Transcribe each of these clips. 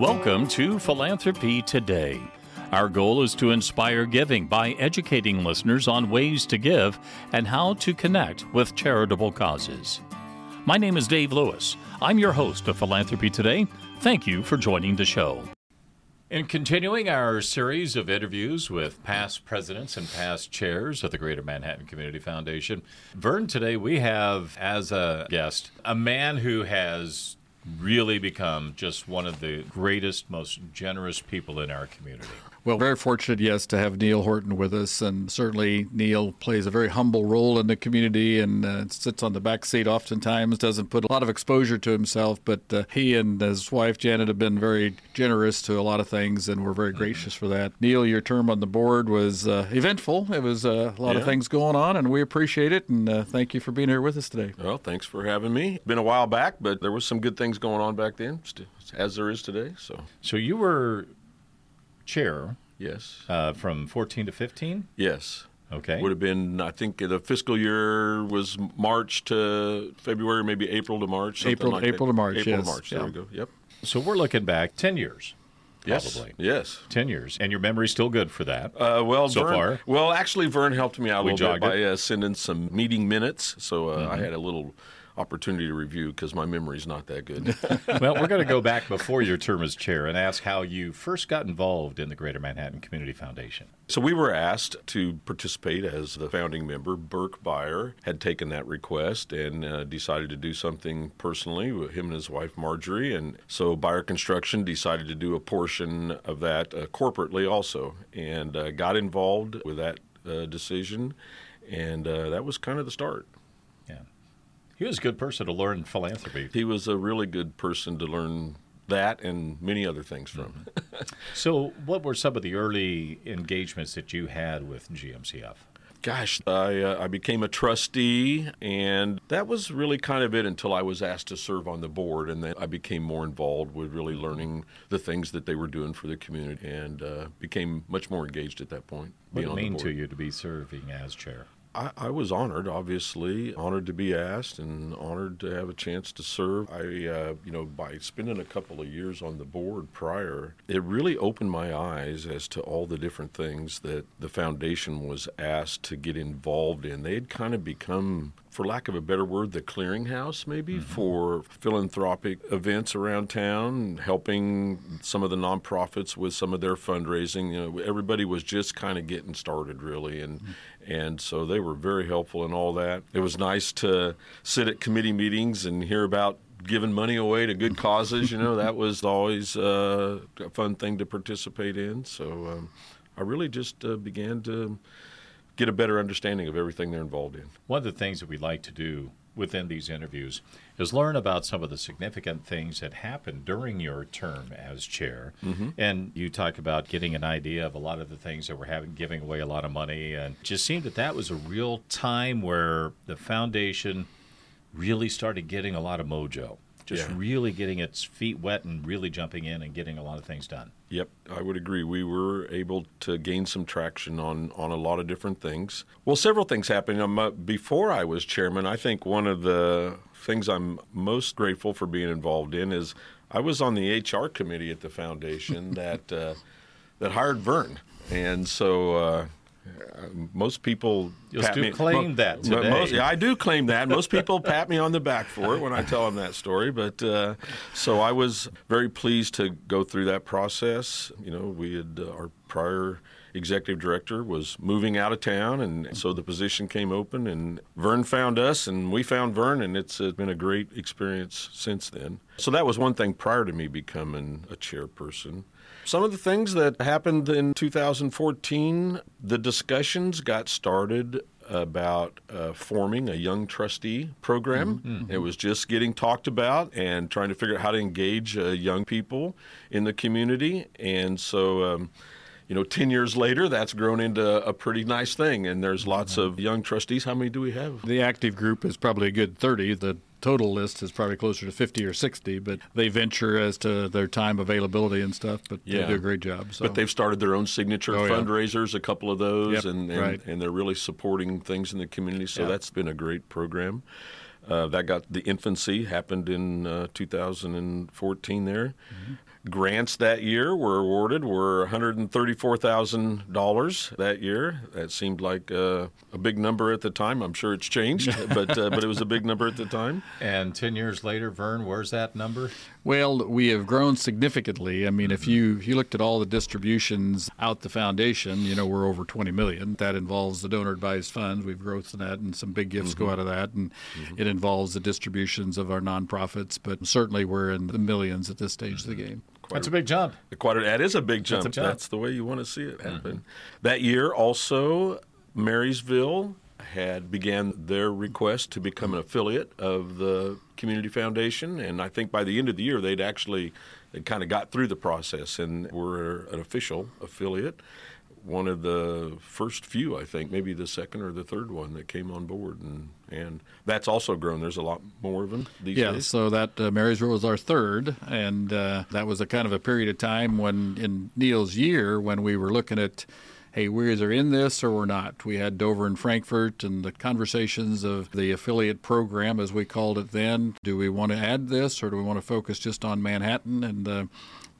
Welcome to Philanthropy Today. Our goal is to inspire giving by educating listeners on ways to give and how to connect with charitable causes. My name is Dave Lewis. I'm your host of Philanthropy Today. Thank you for joining the show. In continuing our series of interviews with past presidents and past chairs of the Greater Manhattan Community Foundation, Vern, today we have as a guest a man who has really become just one of the greatest, most generous people in our community. Well, very fortunate, yes, to have Neil Horton with us. And certainly, Neil plays a very humble role in the community and uh, sits on the back seat oftentimes, doesn't put a lot of exposure to himself. But uh, he and his wife, Janet, have been very generous to a lot of things, and we're very gracious for that. Neil, your term on the board was uh, eventful. It was uh, a lot Yeah. of things going on, and we appreciate it. And uh, thank you for being here with us today. Well, thanks for having me. Been a while back, but there was some good things going on back then, as there is today. So, So you were chair yes, uh, from 14 to 15? yes. Okay. Would have been, I think, the fiscal year was March to February, maybe April to March. April- like that. April to March, April yes. to March. There Yeah. we go. Yep. So we're looking back 10 years. Yes. Probably. Yes. 10 years. And your memory's still good for that. Uh, well, So Vern, far? well, actually, Vern helped me out a We little bit by uh, sending some meeting minutes, so uh, Mm-hmm. I had a little opportunity to review because my memory's not that good. well, we're going to go back before your term as chair and ask how you first got involved in the Greater Manhattan Community Foundation. So we were asked to participate as the founding member. Burke Bayer had taken that request and uh, decided to do something personally with him and his wife Marjorie. And so Bayer Construction decided to do a portion of that uh, corporately also, and uh, got involved with that uh, decision. And uh, that was kind of the start. Yeah. He was a good person to learn philanthropy. He was a really good person to learn that and many other things from. So, what were some of the early engagements that you had with GMCF? Gosh, I, uh, I became a trustee, and that was really kind of it until I was asked to serve on the board. And then I became more involved with really learning the things that they were doing for the community and uh, became much more engaged at that point. What did it mean to you to be serving as chair? I, I was honored, obviously, honored to be asked, and honored to have a chance to serve. I, uh, you know, by spending a couple of years on the board prior, it really opened my eyes as to all the different things that the foundation was asked to get involved in. They had kind of become, for lack of a better word, the clearinghouse, maybe for philanthropic events around town, helping some of the nonprofits with some of their fundraising. You know, everybody was just kind of getting started, really, and and so they were very helpful in all that. It was nice to sit at committee meetings and hear about giving money away to good causes. You know, that was always uh, a fun thing to participate in. So um, I really just uh, began to get a better understanding of everything they're involved in. One of the things that we like to do within these interviews is learn about some of the significant things that happened during your term as chair. Mm-hmm. And you talk about getting an idea of a lot of the things that were having, giving away a lot of money, and it just seemed that that was a real time where the foundation really started getting a lot of mojo. Just Yeah. really getting its feet wet and really jumping in and getting a lot of things done. Yep, I would agree. We were able to gain some traction on, on a lot of different things. Well, several things happened. Um, uh, before I was chairman, I think one of the things I'm most grateful for being involved in is I was on the HR committee at the foundation that uh, that hired Vern, and so. Uh, uh, most people You'll pat still me- claim that today. most- I do claim that. Most people pat me on the back for it when I tell them that story. But uh, so I was very pleased to go through that process. You know, we had uh, our prior executive director was moving out of town, and so the position came open. And Vern found us, and we found Vern, and it's been a great experience since then. So that was one thing prior to me becoming a chairperson. Some of the things that happened in 2014, the discussions got started about uh, forming a young trustee program. It was just getting talked about and trying to figure out how to engage uh, young people in the community. And so, um, you know, 10 years later, that's grown into a pretty nice thing. And there's lots of young trustees. How many do we have? The active group is probably a good 30. The total list is probably closer to 50 or 60, but they venture as to their time availability and stuff, but Yeah. they do a great job. So. But they've started their own signature Oh, yeah. fundraisers, a couple of those, Yep, and, and, right. and they're really supporting things in the community. So Yeah. that's been a great program. Uh, that got the infancy happened in uh, 2014 there. Mm-hmm. Grants that year were awarded were $134,000 that year. That seemed like uh, a big number at the time. I'm sure it's changed, but uh, but it was a big number at the time. And 10 years later, Vern, where's that number? Well, we have grown significantly. I mean, mm-hmm. if you if you looked at all the distributions out the foundation, you know, we're over 20 million. That involves the donor advised funds. We've growth in that, and some big gifts mm-hmm. go out of that, and mm-hmm. it involves the distributions of our nonprofits. But certainly, we're in the millions at this stage of the game. That's a, big jump. Quite a, that is a big jump. That's, jump. That's the way you want to see it happen. Mm-hmm. That year, also, Marysville had began their request to become an affiliate of the community foundation and i think by the end of the year they'd actually they kind of got through the process and were an official affiliate one of the first few, I think, maybe the second or the third one that came on board, and and that's also grown. There's a lot more of them these yeah, days. so that uh, Marysville was our third, and uh, that was a kind of a period of time when in Neil's year when we were looking at. Hey, we're either in this or we're not. We had Dover and Frankfort and the conversations of the affiliate program, as we called it then. Do we want to add this or do we want to focus just on Manhattan? And uh,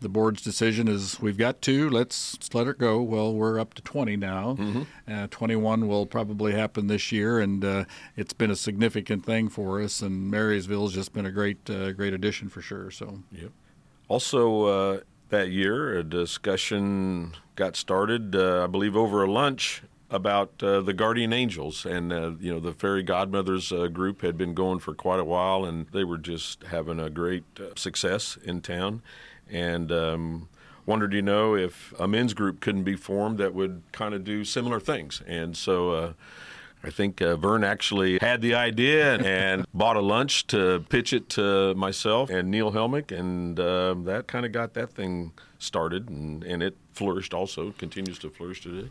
the board's decision is we've got two, let's, let's let it go. Well, we're up to 20 now. Mm-hmm. Uh, 21 will probably happen this year, and uh, it's been a significant thing for us. And Marysville's just been a great, uh, great addition for sure. So, yep. Also, uh, that year, a discussion got started, uh, I believe, over a lunch about uh, the guardian angels and uh, you know the fairy godmothers uh, group had been going for quite a while and they were just having a great success in town and um, wondered, you know, if a men's group couldn't be formed that would kind of do similar things. And so uh, I think uh, Vern actually had the idea and bought a lunch to pitch it to myself and Neil Helmick, and uh, that kind of got that thing started, and, and it flourished also, continues to flourish today.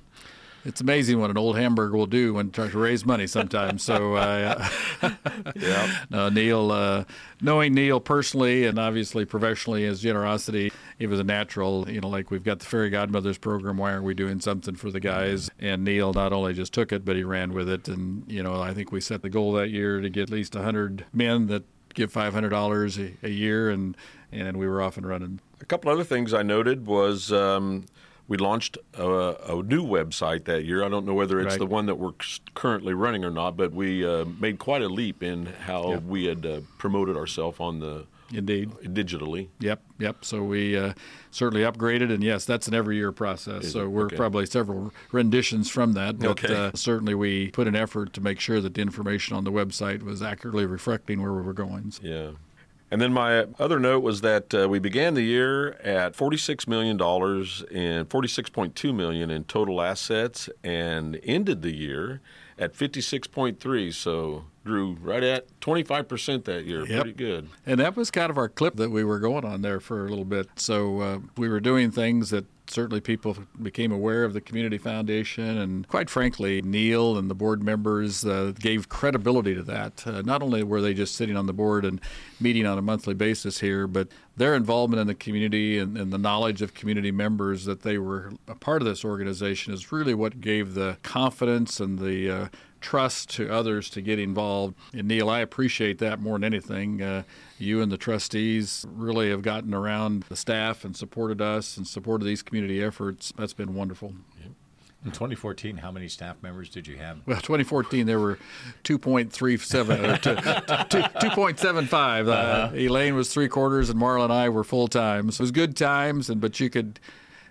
It's amazing what an old hamburger will do when trying to raise money sometimes. So, uh, yeah. No, Neil, uh, knowing Neil personally and obviously professionally, his generosity, it was a natural. You know, like we've got the Fairy Godmothers program. Why aren't we doing something for the guys? And Neil not only just took it, but he ran with it. And you know, I think we set the goal that year to get at least hundred men that give five hundred dollars a year, and and we were off and running. A couple other things I noted was. Um, we launched a, a, new website that year. I don't know whether it's right. the one that we're currently running or not, but we uh, made quite a leap in how yep. we had uh, promoted ourselves on the Indeed. digitally. Yep, yep. So we uh, certainly upgraded, and yes, that's an every year process. Is so it? we're okay. probably several renditions from that, but okay. uh, certainly we put an effort to make sure that the information on the website was accurately reflecting where we were going. So. Yeah. And then my other note was that uh, we began the year at $46 million and $46.2 million in total assets and ended the year at 56.3. So grew right at 25% that year. Yep. Pretty good. And that was kind of our clip that we were going on there for a little bit. So uh, we were doing things that certainly people became aware of the community foundation and quite frankly neil and the board members uh, gave credibility to that. Uh, not only were they just sitting on the board and meeting on a monthly basis here but their involvement in the community and, and the knowledge of community members that they were a part of this organization is really what gave the confidence and the uh, trust to others to get involved. And Neil, I appreciate that more than anything. Uh, you and the trustees really have gotten around the staff and supported us and supported these community efforts. That's been wonderful. In 2014, how many staff members did you have? Well, 2014 there were 2.37 or 2.75. Uh, uh-huh. Elaine was three quarters, and Marla and I were full time. So it was good times, and but you could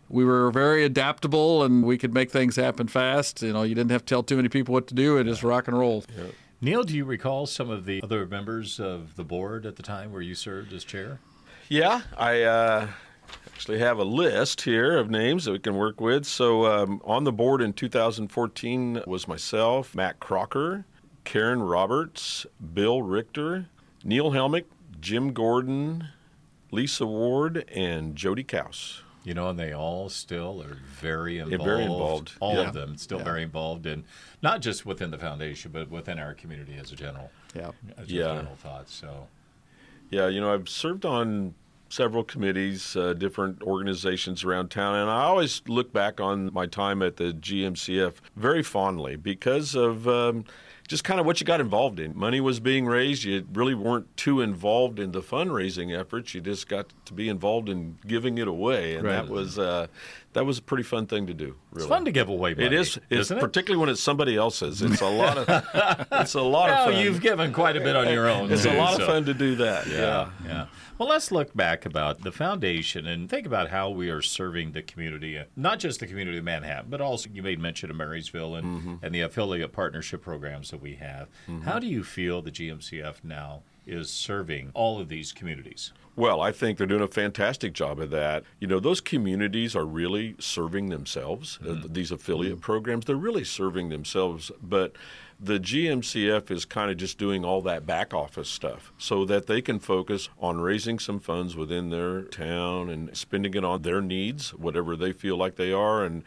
we were very adaptable and we could make things happen fast. You know, you didn't have to tell too many people what to do. It just rock and roll. Yeah. Neil, do you recall some of the other members of the board at the time where you served as chair? Yeah, I uh, actually have a list here of names that we can work with. So um, on the board in 2014 was myself, Matt Crocker, Karen Roberts, Bill Richter, Neil Helmick, Jim Gordon, Lisa Ward, and Jody Kaus. You know, and they all still are very involved. Very involved. All yeah. of them still yeah. very involved in not just within the foundation, but within our community as a general. Yeah. As yeah. general thought. So. Yeah, you know, I've served on several committees, uh, different organizations around town, and I always look back on my time at the GMCF very fondly because of. Um, just kind of what you got involved in. Money was being raised. You really weren't too involved in the fundraising efforts. You just got to be involved in giving it away, and Right. that was uh, that was a pretty fun thing to do. Really. It's fun to give away money. It is, it's isn't it? particularly when it's somebody else's. It's a lot of, it's a lot Well, of fun. you've given quite a bit on your own. it's a too, lot of fun to do that. Yeah. yeah. Well, let's look back about the foundation and think about how we are serving the community, not just the community of Manhattan, but also you made mention of Marysville and, Mm-hmm. and the affiliate partnership programs that we have. How do you feel the GMCF now is serving all of these communities? Well, I think they're doing a fantastic job of that. You know, those communities are really serving themselves. Uh, these affiliate programs, they're really serving themselves. But the GMCF is kind of just doing all that back office stuff so that they can focus on raising some funds within their town and spending it on their needs, whatever they feel like they are. And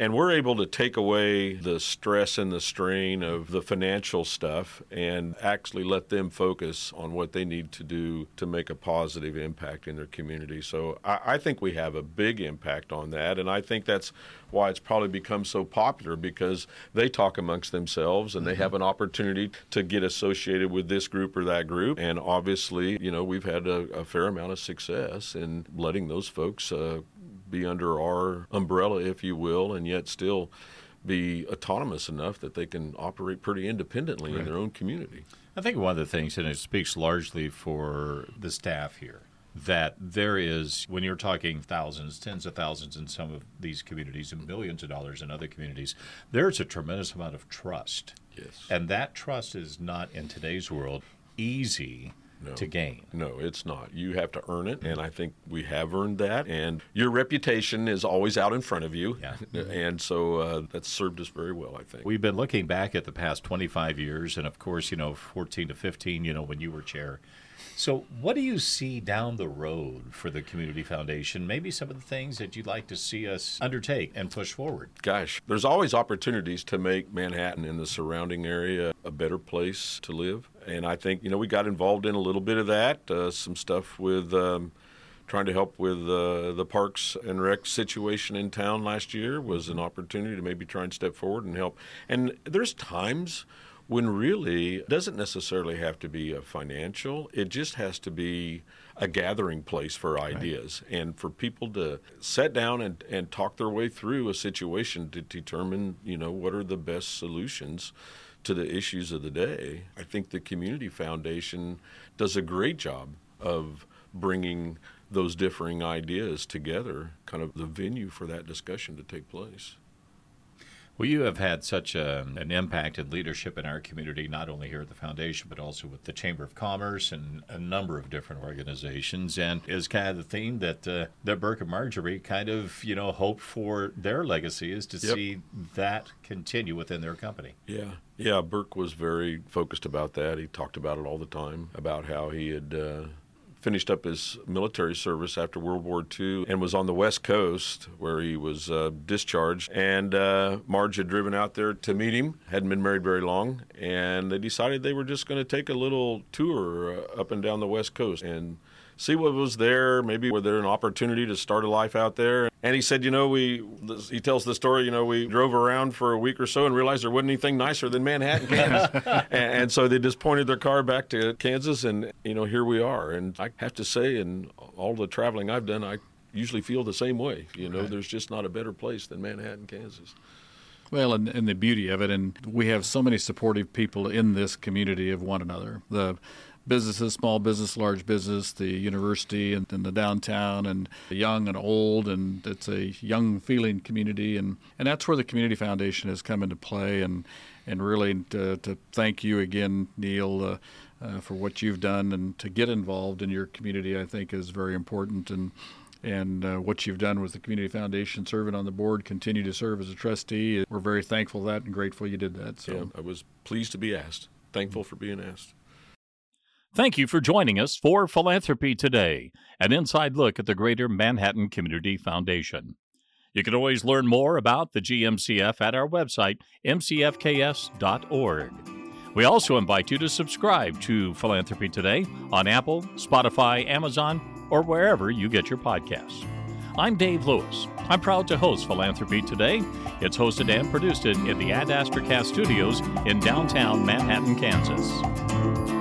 and we're able to take away the stress and the strain of the financial stuff and actually let them focus on what they need to do to make a positive impact in their community. So I, I think we have a big impact on that. And I think that's why it's probably become so popular because they talk amongst themselves and they have an opportunity to get associated with this group or that group. And obviously, you know, we've had a, a fair amount of success in letting those folks uh, be under our umbrella, if you will, and yet still be autonomous enough that they can operate pretty independently in their own community. I think one of the things, and it speaks largely for the staff here, that there is, when you're talking thousands, tens of thousands in some of these communities, and millions of dollars in other communities, there's a tremendous amount of trust. Yes. And that trust is not, in today's world, easy No. to gain. No, it's not. You have to earn it, and I think we have earned that. And your reputation is always out in front of you, Yeah. and so uh, that's served us very well. I think. We've been looking back at the past 25 years, and of course, you know, 14 to 15, you know, when you were chair. So, what do you see down the road for the Community Foundation? Maybe some of the things that you'd like to see us undertake and push forward. Gosh, there's always opportunities to make Manhattan and the surrounding area a better place to live. And I think, you know, we got involved in a little bit of that, uh, some stuff with um, trying to help with uh, the parks and rec situation in town last year was an opportunity to maybe try and step forward and help. And there's times when really it doesn't necessarily have to be a financial it just has to be a gathering place for ideas and for people to sit down and, and talk their way through a situation to determine you know what are the best solutions to the issues of the day i think the community foundation does a great job of bringing those differing ideas together kind of the venue for that discussion to take place Well, you have had such a, an impact and leadership in our community, not only here at the foundation, but also with the Chamber of Commerce and a number of different organizations. And is kind of the theme that uh, that Burke and Marjorie kind of you know hope for their legacy is to Yep. see that continue within their company. Yeah, yeah. Burke was very focused about that. He talked about it all the time about how he had uh, finished up his military service after World War II and was on the West Coast where he was uh, discharged. And uh, Marge had driven out there to meet him. hadn't been married very long, and they decided they were just going to take a little tour uh, up and down the West Coast and see what was there. Maybe were there an opportunity to start a life out there? And he said, you know, we he tells the story. You know, we drove around for a week or so and realized there wasn't anything nicer than Manhattan, Kansas. and, and so they just pointed their car back to Kansas, and you know, here we are. And I have to say, in all the traveling I've done, I usually feel the same way. You know, there's just not a better place than Manhattan, Kansas. Well, and, and the beauty of it, and we have so many supportive people in this community of one another. The businesses, small business, large business, the university, and, and the downtown, and the young and old, and it's a young feeling community, and, and that's where the community foundation has come into play, and and really to, to thank you again, Neil. Uh, uh, for what you've done and to get involved in your community, I think is very important. And and uh, what you've done with the Community Foundation, serving on the board, continue to serve as a trustee. We're very thankful for that and grateful you did that. So. Yeah, I was pleased to be asked. Thankful for being asked. Thank you for joining us for Philanthropy Today, an inside look at the Greater Manhattan Community Foundation. You can always learn more about the GMCF at our website, mcfks.org. We also invite you to subscribe to Philanthropy Today on Apple, Spotify, Amazon, or wherever you get your podcasts. I'm Dave Lewis. I'm proud to host Philanthropy Today. It's hosted and produced in the Ad Astra Cast Studios in downtown Manhattan, Kansas.